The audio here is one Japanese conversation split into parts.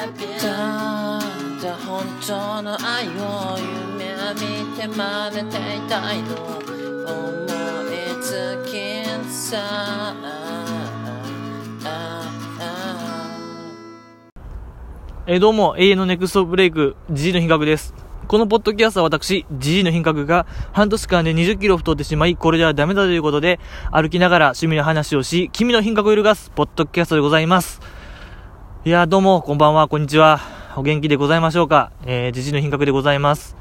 ただ本当の愛を夢見て真似ていたいの思いつきさえどうも、永遠のネクストブレイク、GG の品格です。このポッドキャストは私、GG の品格が半年間で20キロ太ってしまい、これではダメだということで、歩きながら趣味の話をし、君の品格を揺るがす、ポッドキャストでございます。いやどうも、こんばんは、こんにちは。お元気でございましょうか？えー、GG の品格でございます。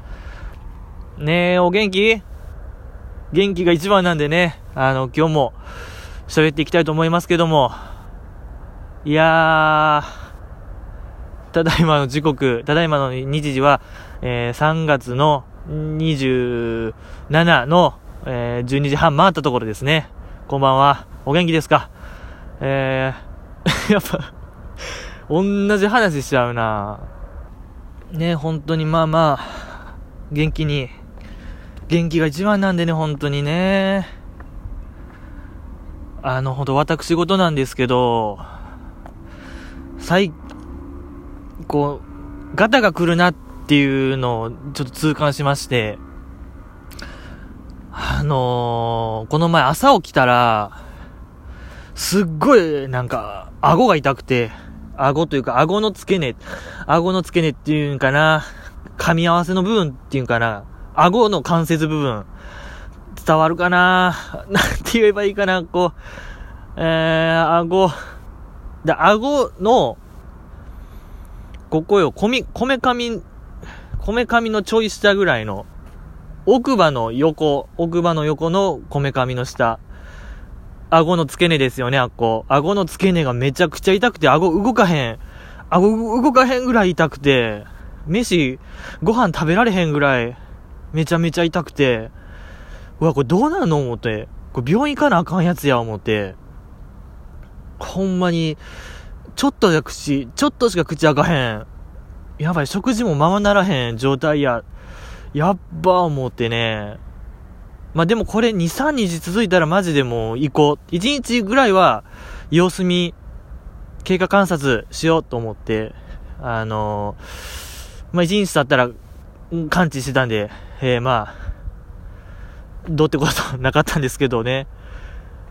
ねえ、お元気？元気が一番なんでね、あの、今日も喋っていきたいと思いますけども、いやー、ただいまの時刻、ただいまの日時は、えー3月の27の、えー12時半回ったところですね。こんばんは。お元気ですか？えー、やっぱ、同じ話しちゃうなね、本当にまあまあ、元気に、元気が一番なんでね、本当にね。あの、ほんと私事なんですけど、最こう、ガタが来るなっていうのをちょっと痛感しまして、あのー、この前朝起きたら、すっごいなんか、顎が痛くて、顎というか顎の付け根、顎の付け根っていうんかな、噛み合わせの部分っていうんかな、顎の関節部分、伝わるかな？なんて言えばいいかな、こう、えー、顎、で、顎の、ここよ、こみ、こめかみ、こめかみのちょい下ぐらいの、奥歯の横、奥歯の横のこめかみの下。顎の付け根ですよね、あっこ。顎の付け根がめちゃくちゃ痛くて、顎動かへん。顎動かへんぐらい痛くて、飯、ご飯食べられへんぐらい、めちゃめちゃ痛くて、うわ、これどうなるの？思って。これ病院行かなあかんやつや、思って。ほんまに、ちょっとじゃ口、ちょっとしか口開かへん。やばい、食事もままならへん状態や。やっば思ってね。まあ、でもこれ2、3日続いたらマジでもう行こう。1日ぐらいは様子見、経過観察しようと思って、あのーまあ、1日経ったらうん感知してたんで、えー、まあ、どうってことなかったんですけどね。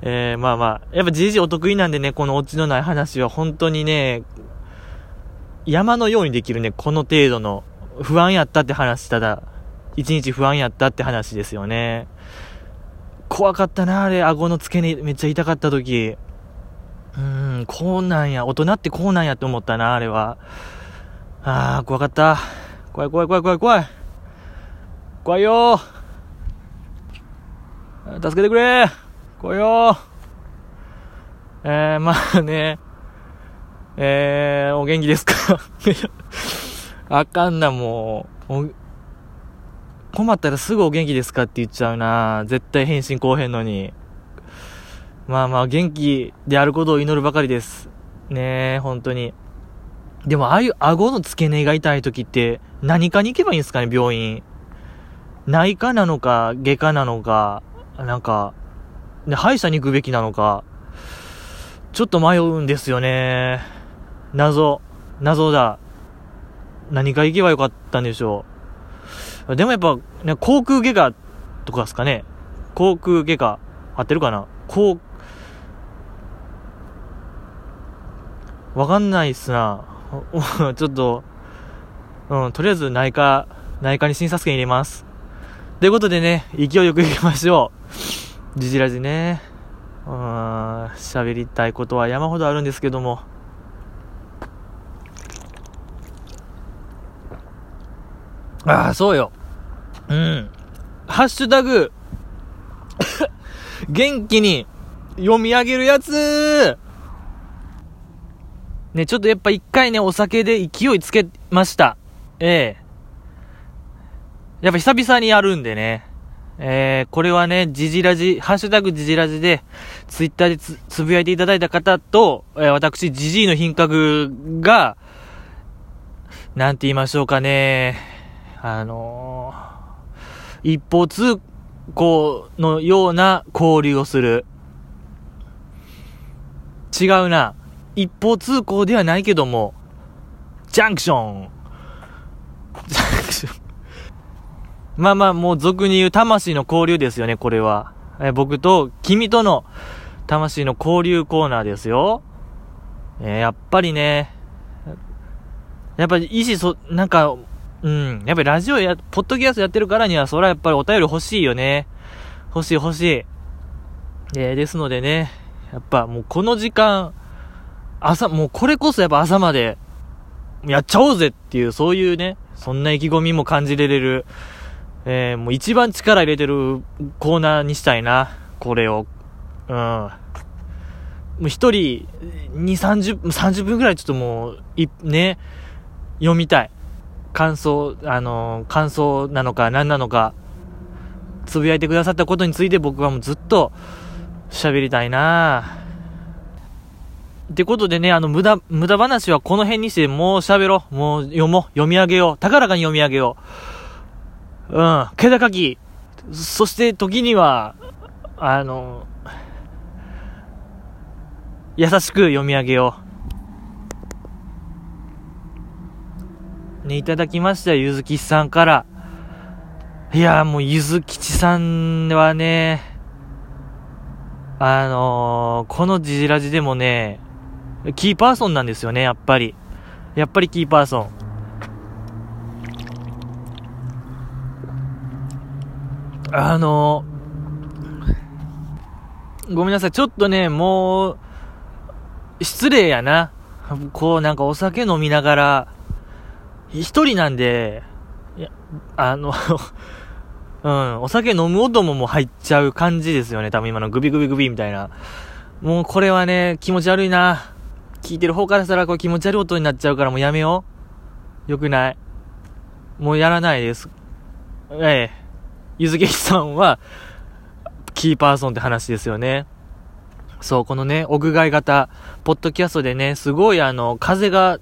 えー、まあまあ、やっぱじいじお得意なんでね、このオチのない話は本当にね、山のようにできるね、この程度の不安やったって話し、ただ、一日不安やったって話ですよね。怖かったな、あれ、顎の付け根めっちゃ痛かった時。うん、こうなんや、大人ってこうなんやって思ったな、あれは。あー、怖かった。怖い怖い怖い怖い怖い。怖いよー。助けてくれー。来いよー。えー、まあね。えー、お元気ですか？あかんな、もう。困ったらすぐお元気ですかって言っちゃうな。絶対返信こうへんのに。まあまあ、元気であることを祈るばかりです。ねえ、本当に。でも、ああいう顎の付け根が痛い時って、何かに行けばいいんですかね、病院。内科なのか、外科なのか、なんか、で、歯医者に行くべきなのか、ちょっと迷うんですよね。謎。謎だ。何か行けばよかったんでしょう。でもやっぱ、ね、航空外科とかですかね。航空外科、合ってるかな？航、わかんないっすな。ちょっと、うん、とりあえず内科、内科に診察券入れます。ということでね、勢いよく行きましょう。じじらじね。うん、喋りたいことは山ほどあるんですけども。ああ、そうよ。うん。ハッシュタグ、元気に読み上げるやつね、ちょっとやっぱ一回ね、お酒で勢いつけました。ええやっぱ久々にやるんでね。えー、これはね、ジジラジ、ハッシュタグジジラジで、ツイッターでつつぶやいていただいた方と、えー私、ジジイの品格が、なんて言いましょうかね。あの一方通行のような交流をする。違うな。一方通行ではないけども、ジャンクション。ジャンクション。まあまあ、もう俗に言う魂の交流ですよね、これは。え僕と君との魂の交流コーナーですよ。えー、やっぱりね、やっぱり意思そ、なんか、うん、やっぱりラジオや、ポッドキャストやってるからには、それはやっぱりお便り欲しいよね。欲しい欲しい。えー、ですのでね、やっぱもうこの時間、朝、もうこれこそやっぱ朝まで、やっちゃおうぜっていう、そういうね、そんな意気込みも感じれれる、えー、もう一番力入れてるコーナーにしたいな、これを。うん。もう一人、2、30、30分くらいちょっともう、い、ね、読みたい。感想、あのー、感想なのか何なのか、つぶやいてくださったことについて僕はもうずっと喋りたいなってことでね、あの、無駄、無駄話はこの辺にしてもう喋ろう。もう読もう。読み上げよう。高らかに読み上げよう。うん、気高き、そして時には、あの、優しく読み上げよう。ね、いただきましたゆずきさんから。いや、もうゆずきちさんはね、あのー、このジジラジでもね、キーパーソンなんですよね、やっぱり。やっぱりキーパーソン。あのごめんなさい、ちょっとね、もう、失礼やな。こう、なんかお酒飲みながら、一人なんで、いや、あの うん、お酒飲む音ももう入っちゃう感じですよね。多分今のグビグビグビみたいな。もうこれはね、気持ち悪いな。聞いてる方からしたらこれ気持ち悪い音になっちゃうからもうやめよう。よくない。もうやらないです。ええ。ゆずげきさんは、キーパーソンって話ですよね。そう、このね、屋外型、ポッドキャストでね、すごいあの、風が、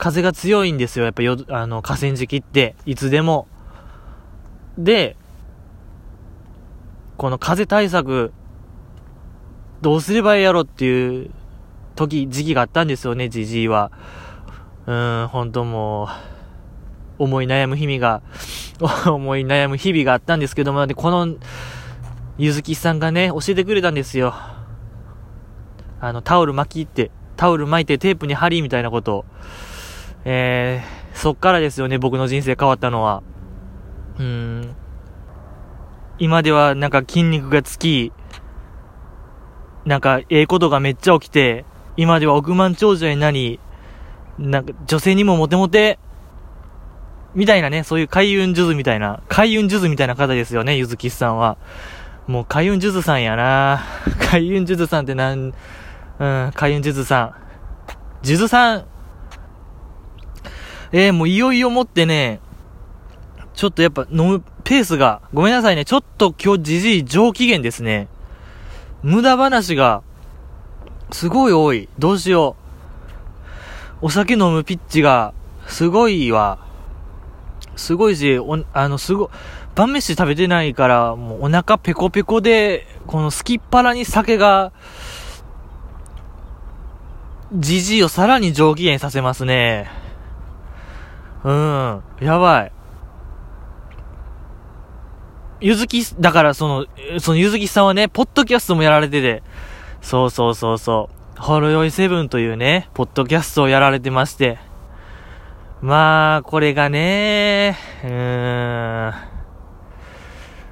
風が強いんですよ。やっぱよ、あの、河川敷って、いつでも。で、この風対策、どうすればいいやろっていう時、時期があったんですよね、じじいは。うーん、本当もう、思い悩む日々が、思い悩む日々があったんですけども、でこの、ゆずきさんがね、教えてくれたんですよ。あの、タオル巻きって、タオル巻いてテープに貼りみたいなことを。えー、そっからですよね、僕の人生変わったのは。うん。今ではなんか筋肉がつき、なんかええことがめっちゃ起きて、今では億万長者になり、なんか女性にもモテモテ、みたいなね、そういう海運ジュズみたいな、海運ジュズみたいな方ですよね、ゆずきさんは。もう海運ジュズさんやな 海運ジュズさんってなん、うん、海運ジュズさん。ジュズさん、えー、もういよいよもってね、ちょっとやっぱ飲むペースが、ごめんなさいね、ちょっと今日じじい上機嫌ですね。無駄話が、すごい多い。どうしよう。お酒飲むピッチが、すごいわ。すごいし、お、あの、すご、晩飯食べてないから、もうお腹ペコペコで、このすきっ腹に酒が、じじいをさらに上機嫌させますね。うん、やばい。ゆずき、だからその、そのゆずきさんはね、ポッドキャストもやられてて、そうそうそうそう、ほろ酔いセブンというね、ポッドキャストをやられてまして、まあ、これがね、うーん、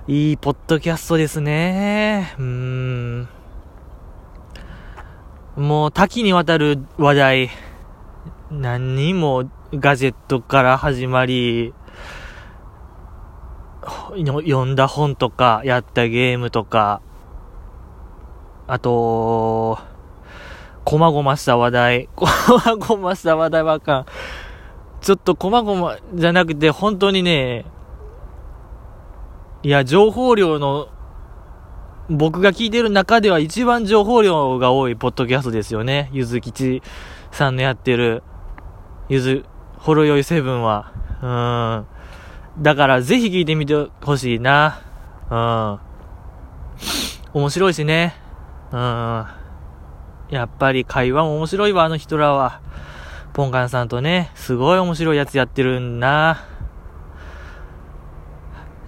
いいポッドキャストですね。うーん。もう多岐にわたる話題、何人もガジェットから始まり、読んだ本とか、やったゲームとか、あと、こまごました話題、こまごました話題ばっかん。ちょっとこまごまじゃなくて、本当にね、いや、情報量の、僕が聞いてる中では一番情報量が多いポッドキャストですよね。ゆずきちさんのやってる、ゆず、ほろよいセブンは。うん。だからぜひ聞いてみてほしいな。うん。面白いしね。うん。やっぱり会話も面白いわ、あの人らは。ポンカンさんとね、すごい面白いやつやってるんな。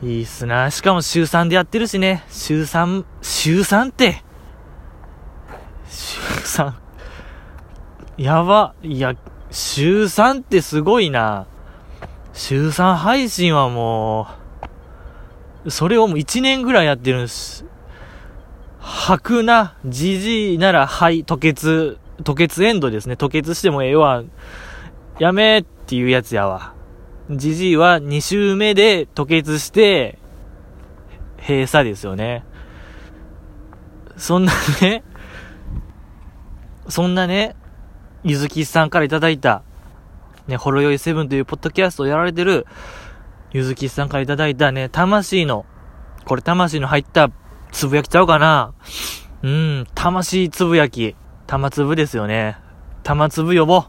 いいっすな。しかも週3でやってるしね。週3、週3って。週3。やば。いや、週3ってすごいな。週3配信はもう、それをもう1年ぐらいやってるんです。吐くな、じじいなら、はい、吐血、吐血エンドですね。吐血してもええわ。やめっていうやつやわ。じじいは2周目で吐血して、閉鎖ですよね。そんなね、そんなね、ゆずきさんからいただいた、ね、ほろよいセブンというポッドキャストをやられてる、ゆずきさんからいただいたね、魂の、これ魂の入ったつぶやきちゃうかなうん、魂つぶやき。玉粒ですよね。玉粒呼ぼう。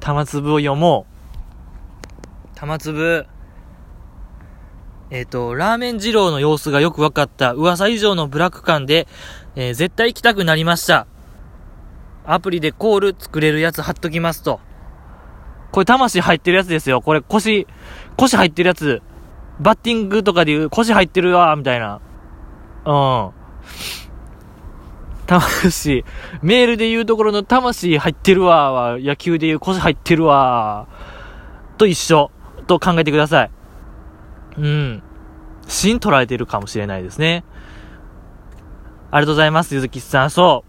玉粒を読もう。玉粒。えっ、ー、と、ラーメン二郎の様子がよく分かった噂以上のブラック感で、えー、絶対行きたくなりました。アプリでコール作れるやつ貼っときますと。これ魂入ってるやつですよ。これ腰、腰入ってるやつ。バッティングとかで言う腰入ってるわ、みたいな。うん。魂、メールで言うところの魂入ってるわは、野球で言う腰入ってるわと一緒と考えてください。うん。芯捉えてるかもしれないですね。ありがとうございます、ゆずきさん。そう。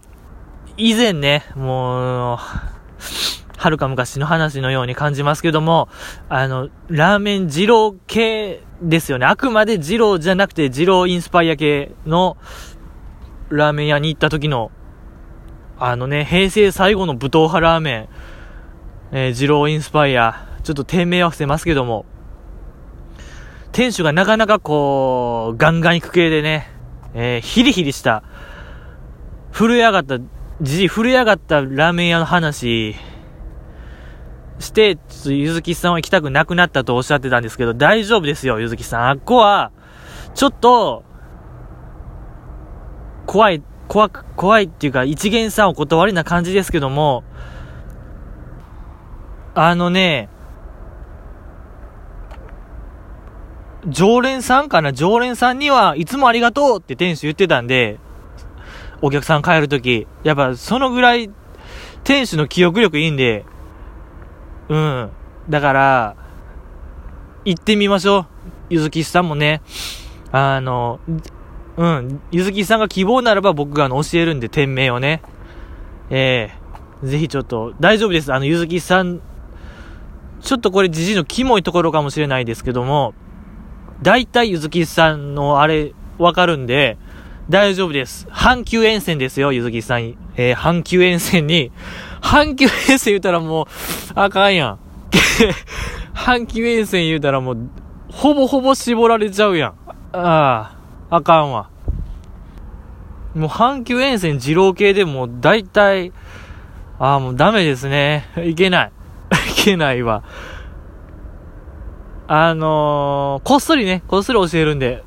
以前ね、もう、はるか昔の話のように感じますけども、あの、ラーメン二郎系ですよね。あくまで二郎じゃなくて二郎インスパイア系のラーメン屋に行った時の、あのね、平成最後の武闘派ラーメン、えー、二郎インスパイア、ちょっと店名は伏せますけども、店主がなかなかこう、ガンガン行く系でね、えー、ヒリヒリした、震え上がった、じじ震え上がったラーメン屋の話、して、ゆずきさんは行きたくなくなったとおっしゃってたんですけど、大丈夫ですよ、ゆずきさん。あっこは、ちょっと、怖い、怖く、怖いっていうか、一元さんお断りな感じですけども、あのね、常連さんかな？常連さんにはいつもありがとうって店主言ってたんで、お客さん帰るとき、やっぱそのぐらい店主の記憶力いいんで、うん。だから、行ってみましょう。ゆずきさんもね、あの、うん、ゆずきさんが希望ならば僕が教えるんで、店名をね。ええー、ぜひちょっと、大丈夫です。あの、ゆずきさん、ちょっとこれじじのキモいところかもしれないですけども、大体ゆずきさんのあれ、わかるんで、大丈夫です。阪急沿線ですよ、ゆずきさん。えー、阪急沿線に、阪急沿線言うたらもう、あかんやん。阪急沿線言うたらもう、ほぼほぼ絞られちゃうやん。ああ、あかんわ。もう阪急沿線二郎系でも大体、ああ、もうダメですね。いけない。いけないわ。あのー、こっそりね、こっそり教えるんで、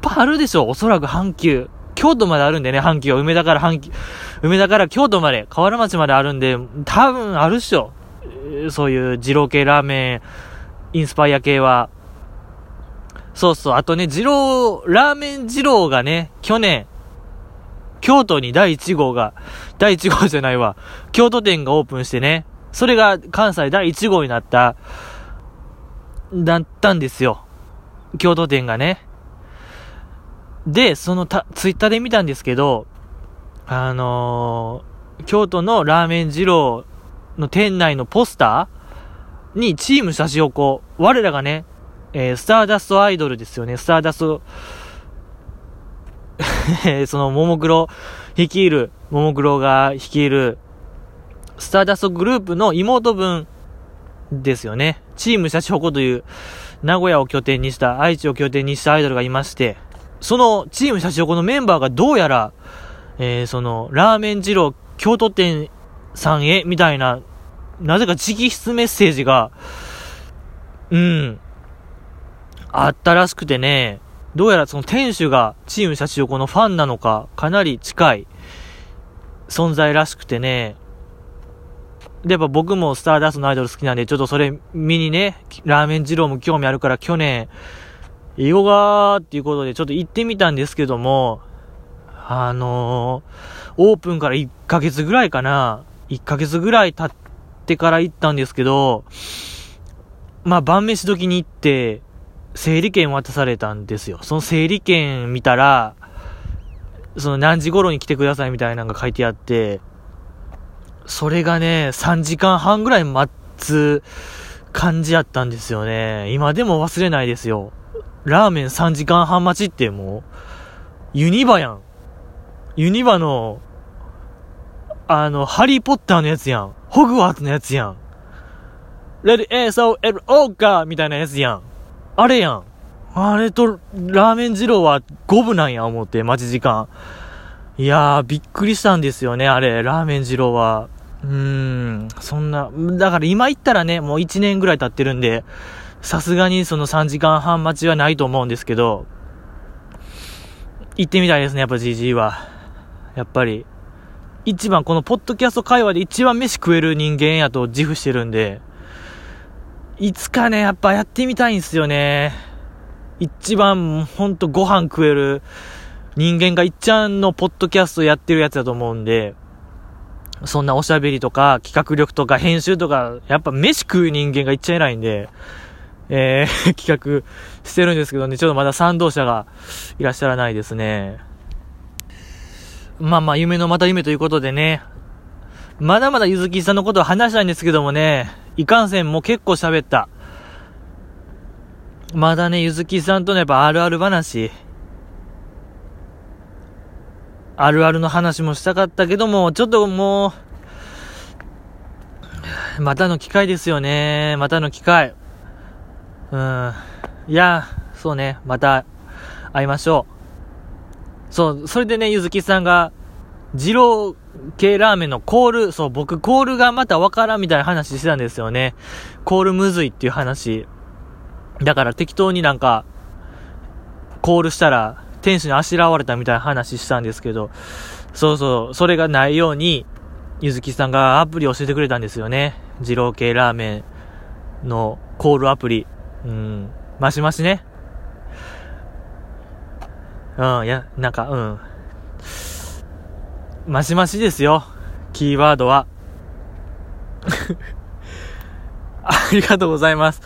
ぱいあるでしょ、おそらく阪急。京都まであるんでね、阪急は。梅田から阪急、梅田から京都まで、河原町まであるんで、多分あるっしょ。そういう二郎系ラーメン、インスパイア系は。そうそう。あとね、二郎、ラーメン二郎がね、去年、京都に第1号が、第1号じゃないわ、京都店がオープンしてね、それが関西第1号になった、だったんですよ。京都店がね。で、そのた、ツイッターで見たんですけど、あのー、京都のラーメン二郎の店内のポスターにチーム写真をこう、我らがね、えー、スターダストアイドルですよね。スターダスト、その、ももクロ率いる、ももクロが率いる、スターダストグループの妹分ですよね。チームシャチホコという、名古屋を拠点にした、愛知を拠点にしたアイドルがいまして、そのチームシャチホコのメンバーがどうやら、えー、その、ラーメン二郎京都店さんへ、みたいな、なぜか直筆メッセージが、うん、あったらしくてね、どうやらその店主がチームシャチホコのファンなのか、かなり近い存在らしくてね、で、やっぱ僕もスターダストのアイドル好きなんで、ちょっとそれ見にね、ラーメン二郎も興味あるから去年、囲碁がーっていうことでちょっと行ってみたんですけども、あのー、オープンから1ヶ月ぐらいかな、1ヶ月ぐらい経ってから行ったんですけど、まあ晩飯時に行って、整理券渡されたんですよ。その整理券見たら、その何時頃に来てくださいみたいなのが書いてあって、それがね、3時間半ぐらい待つ感じやったんですよね。今でも忘れないですよ。ラーメン3時間半待ちってもう、ユニバやん。ユニバの、あの、ハリーポッターのやつやん。ホグワーツのやつやん。レディエーソーエルオーカーみたいなやつやん。あれやん。あれと、ラーメン二郎は五分なんや思って、待ち時間。いやー、びっくりしたんですよね、あれ、ラーメン二郎は。うーん、そんな、だから今行ったらね、もう1年ぐらい経ってるんで、さすがにその3時間半待ちはないと思うんですけど、行ってみたいですね、やっぱ GG は。やっぱり、一番このポッドキャスト会話で一番飯食える人間やと自負してるんで、いつかね、やっぱやってみたいんすよね。一番、ほんとご飯食える人間がいっちゃんのポッドキャストやってるやつだと思うんで、そんなおしゃべりとか、企画力とか、編集とか、やっぱ飯食う人間がいっちゃ偉いんで、えー、企画してるんですけどね、ちょっとまだ賛同者がいらっしゃらないですね。まあまあ、夢のまた夢ということでね、まだまだゆずきさんのことを話したいんですけどもね、いかんせんもう結構喋った。まだね、ゆずきさんとのやっぱあるある話、あるあるの話もしたかったけども、ちょっともう、またの機会ですよね。またの機会。うん。いや、そうね。また会いましょう。そう、それでね、ゆずきさんが、二郎系ラーメンのコール、そう、僕コールがまたわからんみたいな話してたんですよね。コールむずいっていう話。だから適当になんか、コールしたら、店主にあしらわれたみたいな話したんですけど、そうそう、それがないように、ゆずきさんがアプリ教えてくれたんですよね。二郎系ラーメンのコールアプリ。うん、マシマシね。うん、いや、なんか、うん。マシマシですよ。キーワードは。ありがとうございます。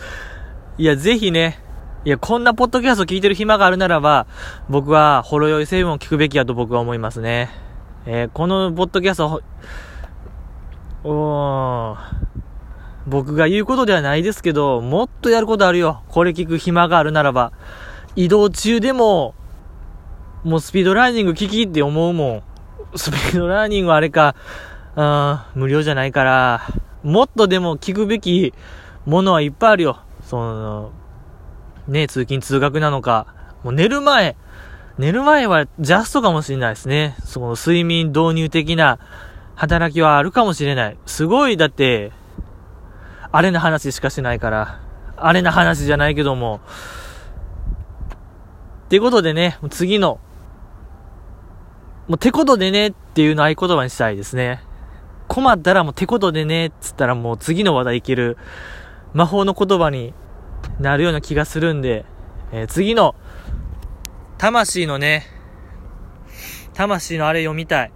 いや、ぜひね、いや、こんなポッドキャスト聞いてる暇があるならば、僕は、ほろ酔い成分を聞くべきやと僕は思いますね。えー、このポッドキャスト、おー僕が言うことではないですけど、もっとやることあるよ。これ聞く暇があるならば。移動中でも、もうスピードラーニング聞きって思うもん。スピードラーニングはあれか、あ無料じゃないから、もっとでも聞くべきものはいっぱいあるよ。その、ね、通勤通学なのか、もう寝る前、寝る前はジャストかもしれないですね。その睡眠導入的な働きはあるかもしれない。すごい、だって、あれな話しかしないから、あれな話じゃないけども、ってことでね、次の、もうてことでねっていうの合言葉にしたいですね。困ったらもうてことでねっつったらもう次の話題いける魔法の言葉になるような気がするんで、えー、次の、魂のね、魂のあれ読みたい。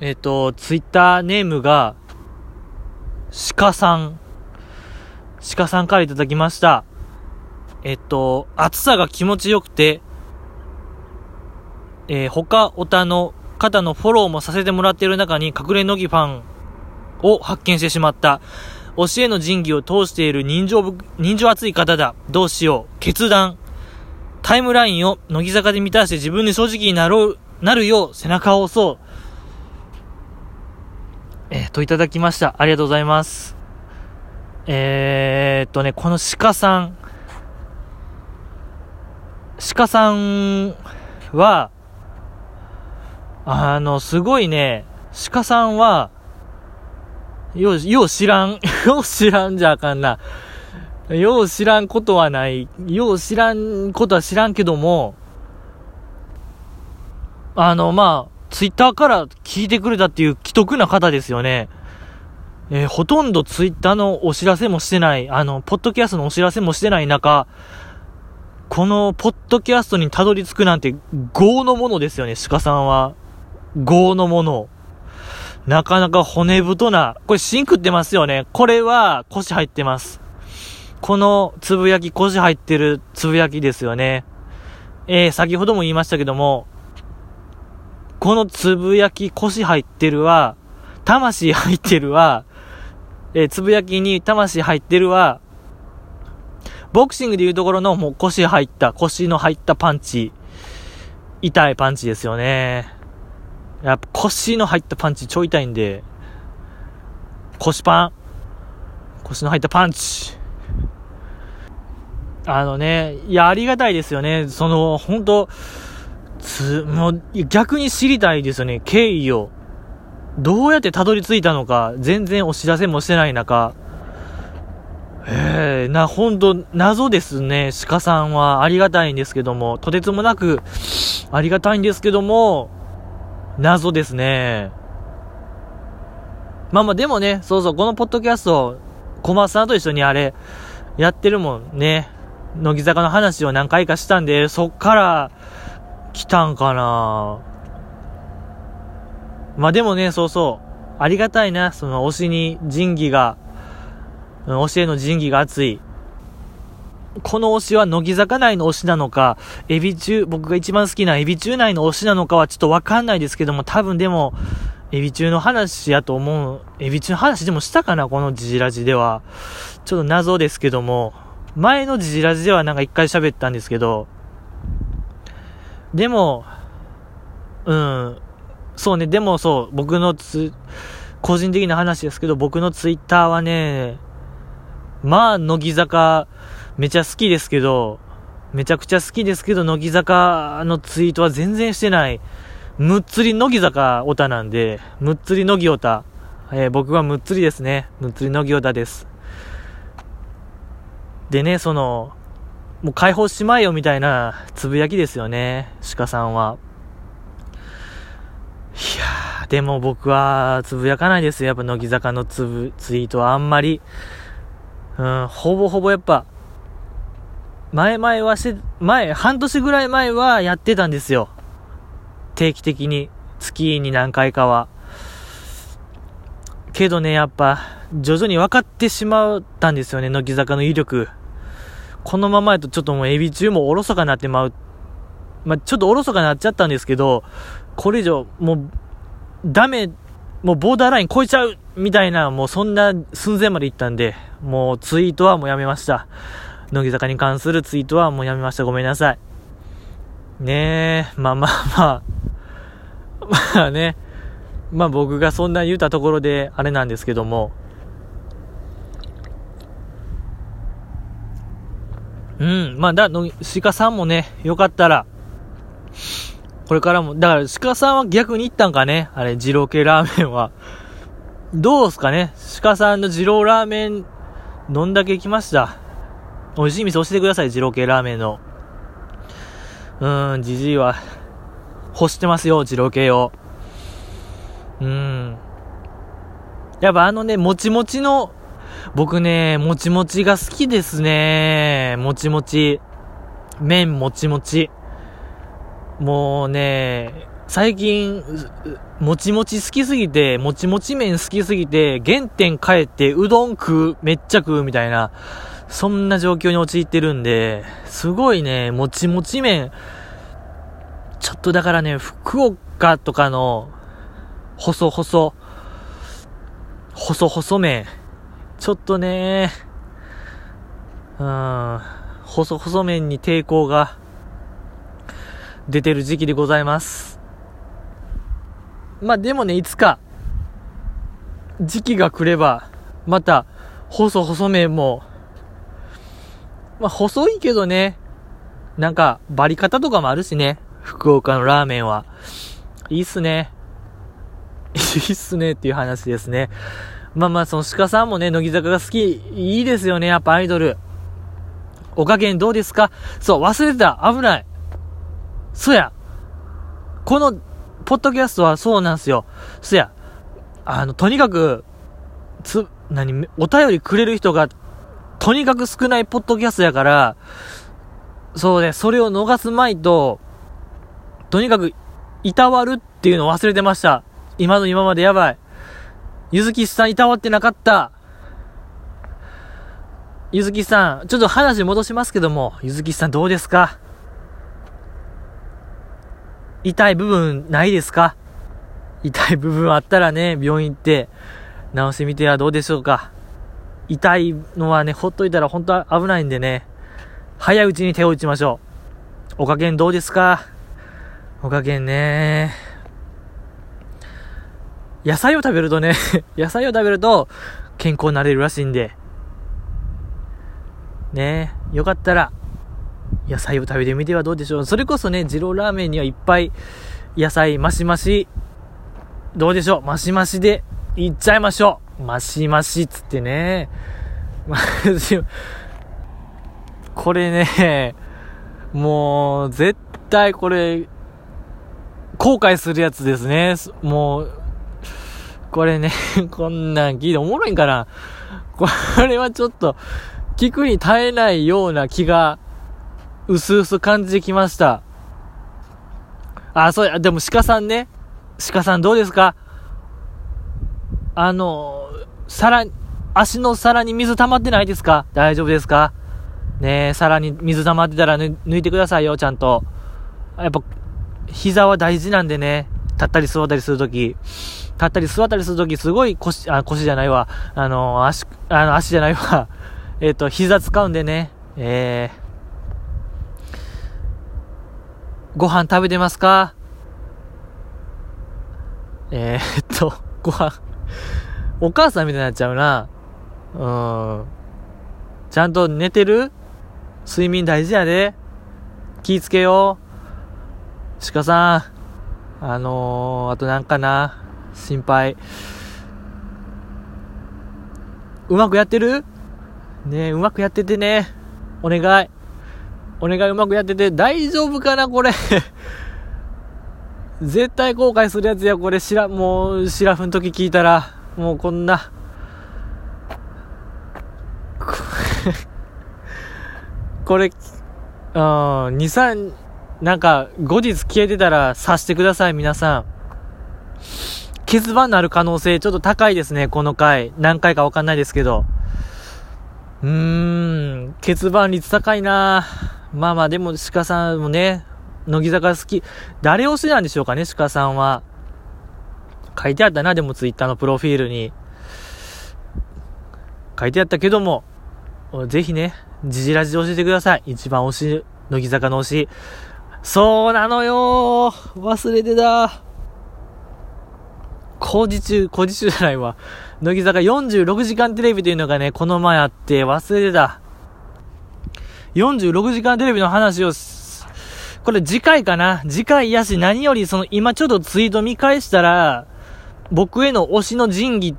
えっ、ー、と、ツイッターネームが、鹿さん。鹿さんからいただきました。えっ、と、暑さが気持ちよくて、えー、他オタの方のフォローもさせてもらっている中に隠れ乃木ファンを発見してしまった。教えの仁義を通している人情人情熱い方だ。どうしよう。決断。タイムラインを乃木坂で満たして自分で正直になろう、なるよう背中を押そう。えー、といただきました。ありがとうございます。えー、っとね、この鹿さん。鹿さんは、あの、すごいね、鹿さんは、よう、よう知らん。よう知らんじゃあかんな。よう知らんことはない。よう知らんことは知らんけども、あの、まあ、ツイッターから聞いてくれたっていう既得な方ですよね。えー、ほとんどツイッターのお知らせもしてない、あの、ポッドキャストのお知らせもしてない中、このポッドキャストにたどり着くなんて、業のものですよね、鹿さんは。業のもの。なかなか骨太な、これ芯食ってますよね。これは腰入ってます。このつぶやき、腰入ってるつぶやきですよね。えー、先ほども言いましたけども、このつぶやき、腰入ってるは、魂入ってるは、えー、つぶやきに魂入ってるは、ボクシングでいうところのもう腰入った、腰の入ったパンチ、痛いパンチですよね。やっぱ腰の入ったパンチ超痛いんで、腰パン、腰の入ったパンチ。あのね、いや、ありがたいですよね。その、本当つ、もう、逆に知りたいですよね、経緯を。どうやってたどり着いたのか、全然お知らせもしてない中、ええー、な、ほんと、謎ですね。鹿さんはありがたいんですけども、とてつもなくありがたいんですけども、謎ですね。まあまあでもね、そうそう、このポッドキャスト、小松さんと一緒にあれ、やってるもんね。乃木坂の話を何回かしたんで、そっから来たんかなまあでもね、そうそう。ありがたいな、その推しに仁義が、推しへの仁義が熱い。この推しは乃木坂内の推しなのか、エビ中、僕が一番好きなエビ中内の推しなのかはちょっとわかんないですけども、多分でも、エビ中の話やと思う。エビ中の話でもしたかなこのジジラジでは。ちょっと謎ですけども。前のジジラジではなんか一回喋ったんですけど、でも、うん、そうね、でもそう、僕のつ、個人的な話ですけど、僕のツイッターはね、まあ、乃木坂、めちゃ好きですけど、めちゃくちゃ好きですけど、乃木坂のツイートは全然してない。むっつり乃木坂オタなんで、むっつり乃木オタ。えー、僕はむっつりですね。むっつり乃木オタです。でね、その、もう解放しまえよみたいなつぶやきですよね、鹿さんは。いやー、でも僕はつぶやかないですよ。やっぱ乃木坂のつぶ、ツイートはあんまり。うん、ほぼほぼやっぱ、前々はして、前、半年ぐらい前はやってたんですよ。定期的に。月に何回かは。けどね、やっぱ、徐々に分かってしまったんですよね、乃木坂の威力。このままやとちょっともうエビ中もおろそかになってまう。まあ、ちょっとおろそかになっちゃったんですけど、これ以上、もう、ダメ、もうボーダーライン超えちゃうみたいな、もうそんな寸前まで行ったんで、もうツイートはもうやめました。乃木坂に関するツイートはもうやめました。ごめんなさい。ねえ、まあまあまあ、まあね、まあ僕がそんな言うたところであれなんですけども、うん、まあだ、の、鹿さんもね、よかったら、これからも、だから鹿さんは逆に行ったんかね、あれ、二郎系ラーメンは。どうすかね？鹿さんの二郎ラーメン、どんだけ行きました？美味しい店教えてください、二郎系ラーメンの。うーん、じじいは、欲してますよ、二郎系を。うーん。やっぱあのね、もちもちの、僕ね、もちもちが好きですね。もちもち。麺もちもち。もうね、最近、もちもち好きすぎて、もちもち麺好きすぎて、原点帰ってうどん食う、めっちゃ食うみたいな、そんな状況に陥ってるんで、すごいね、もちもち麺、ちょっとだからね、福岡とかの、細細、細細麺、ちょっとね、うん、細細麺に抵抗が出てる時期でございます。まあでもね、いつか、時期が来れば、また、細細麺も、まあ細いけどね、なんか、バリ方とかもあるしね、福岡のラーメンは。いいっすね。いいっすねっていう話ですね。まあまあ、その鹿さんもね、乃木坂が好き、いいですよね、やっぱアイドル。お加減どうですか？そう、忘れてた。危ない。そや。この、ポッドキャストはそうなんすよ。そや。あの、とにかく、つ、何、お便りくれる人が、とにかく少ないポッドキャストやから、そうね、それを逃すまいと、とにかく、いたわるっていうのを忘れてました。今の今までやばい。ゆずきさんいたわってなかった。ゆずきさん、ちょっと話戻しますけども、ゆずきさんどうですか？痛い部分ないですか？痛い部分あったらね、病院行って直してみてはどうでしょうか？痛いのはね、ほっといたら本当は危ないんでね、早いうちに手を打ちましょう。お加減どうですか？お加減ね。野菜を食べるとね 野菜を食べると健康になれるらしいんで、ねよかったら、野菜を食べてみてはどうでしょう。それこそね、二郎ラーメンにはいっぱい野菜、マシマシ、どうでしょう。マシマシでいっちゃいましょう。マシマシっつってね。これね、もう、絶対これ、後悔するやつですね。もう、これね、こんなん聞いておもろいんかな？これはちょっと、聞くに耐えないような気が、うすうす感じてきました。あ、そうや、でも鹿さんね。鹿さんどうですか？あの、皿、足の皿に水溜まってないですか？大丈夫ですか？ねえ、皿に水溜まってたら、抜いてくださいよ、ちゃんと。やっぱ、膝は大事なんでね。立ったり座ったりするとき。立ったり座ったりするとき、すごい腰、あ、腰じゃないわ。あの、足、あの、足じゃないわ。えっ、と、膝使うんでね。えー、ご飯食べてますか？えー、っと、ご飯お母さんみたいになっちゃうな。うん。ちゃんと寝てる？睡眠大事やで。気ぃつけよう。鹿さん。あのー、あとなんかな？心配。うまくやってる？ねうまくやっててね。お願い。お願いうまくやってて、大丈夫かなこれ？絶対後悔するやつや、これ、しら、もう、シラフの時聞いたら、もうこんな。これ、うん、2、3、なんか、後日消えてたら察してください、皆さん。欠番になる可能性ちょっと高いですね、この回。何回かわかんないですけど。うーん、欠番率高いなまあまあ、でも鹿さんもね、乃木坂好き。誰推しなんでしょうかね、鹿さんは。書いてあったな、でもツイッターのプロフィールに。書いてあったけども、ぜひね、ジジラジで教えてください。一番推し、乃木坂の推し。そうなのよ忘れてた。工事中、工事中じゃないわ。乃木坂46時間テレビというのがね、この前あって忘れてた。46時間テレビの話を、これ次回かな？次回やし、何よりその今ちょっとツイート見返したら、僕への推しの仁義、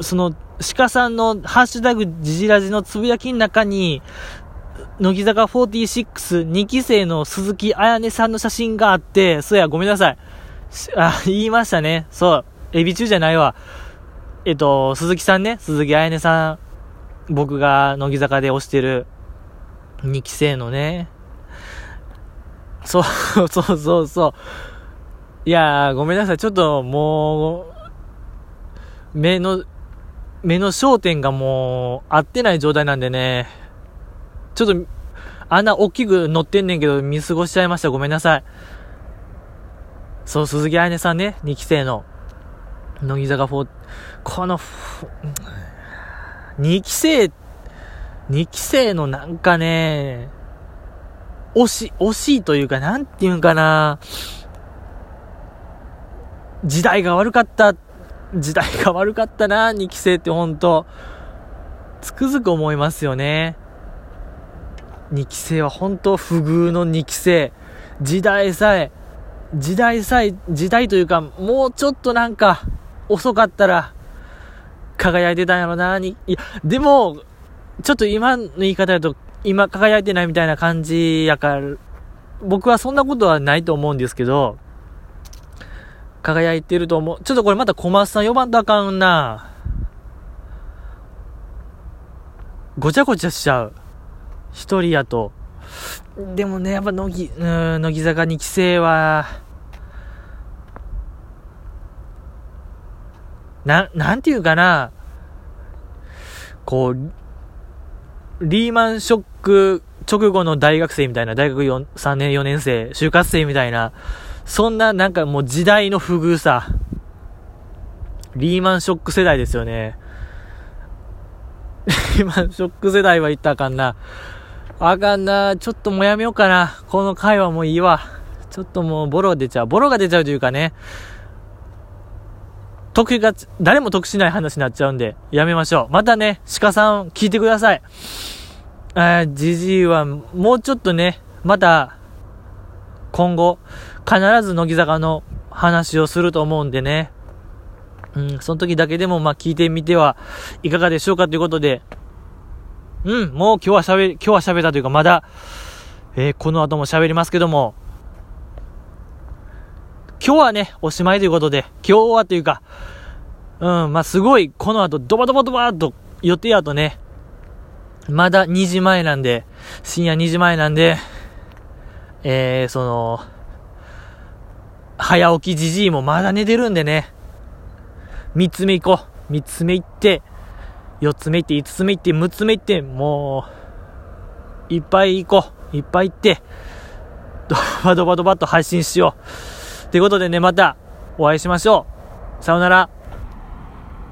その、鹿さんのハッシュタグジジラジのつぶやきの中に、乃木坂46、2期生の鈴木彩音さんの写真があって、そうや、ごめんなさい。あ、言いましたね。そう。エビ中じゃないわ。えっと、鈴木さんね、鈴木彩音さん。僕が乃木坂で推してる2期生のね。そう、そうそうそう。いやー、ごめんなさい。ちょっともう、目の、目の焦点がもう、合ってない状態なんでね。ちょっと、あんな大きく乗ってんねんけど、見過ごしちゃいました。ごめんなさい。そう、鈴木愛音さんね、2期生の、乃木坂4、この、2期生、2期生のなんかね、惜し、惜しいというか、なんていうんかな、時代が悪かった、時代が悪かったな、2期生ってほんと、つくづく思いますよね。2期生は本当不遇の2期生。時代さえ、時代さえ、時代というか、もうちょっとなんか、遅かったら、輝いてたんやろな、に、いや、でも、ちょっと今の言い方だと、今輝いてないみたいな感じやから、僕はそんなことはないと思うんですけど、輝いてると思う。ちょっとこれまた小松さん呼ばんとあかんな。ごちゃごちゃしちゃう。一人やと。でもね、やっぱ乃木、うん、乃木坂2期生は、な、なんていうかな、こう、リーマンショック直後の大学生みたいな、大学3年4年生、就活生みたいな、そんななんかもう時代の不遇さ。リーマンショック世代ですよね。リーマンショック世代は言ったらあかんな。あかんな。ちょっともうやめようかな。この回はもういいわ。ちょっともうボロが出ちゃう。ボロが出ちゃうというかね。得が、誰も得しない話になっちゃうんで、やめましょう。またね、鹿さん聞いてください。えー、じじいはもうちょっとね、また、今後、必ず乃木坂の話をすると思うんでね。うん、その時だけでもま聞いてみてはいかがでしょうかということで、うん、もう今日は喋、今日は喋ったというかまだ、えー、この後も喋りますけども、今日はね、おしまいということで、今日はというか、うん、まあ、すごい、この後、ドバドバドバーっと予定やとね、まだ2時前なんで、深夜2時前なんで、えー、その、早起きじじいもまだ寝てるんでね、3つ目行こう。3つ目行って、4つ目行って、5つ目行って、6つ目行って、もう、いっぱい行こう。いっぱい行って、ドバドバドバっと配信しよう。ということでね、またお会いしましょう。さようなら。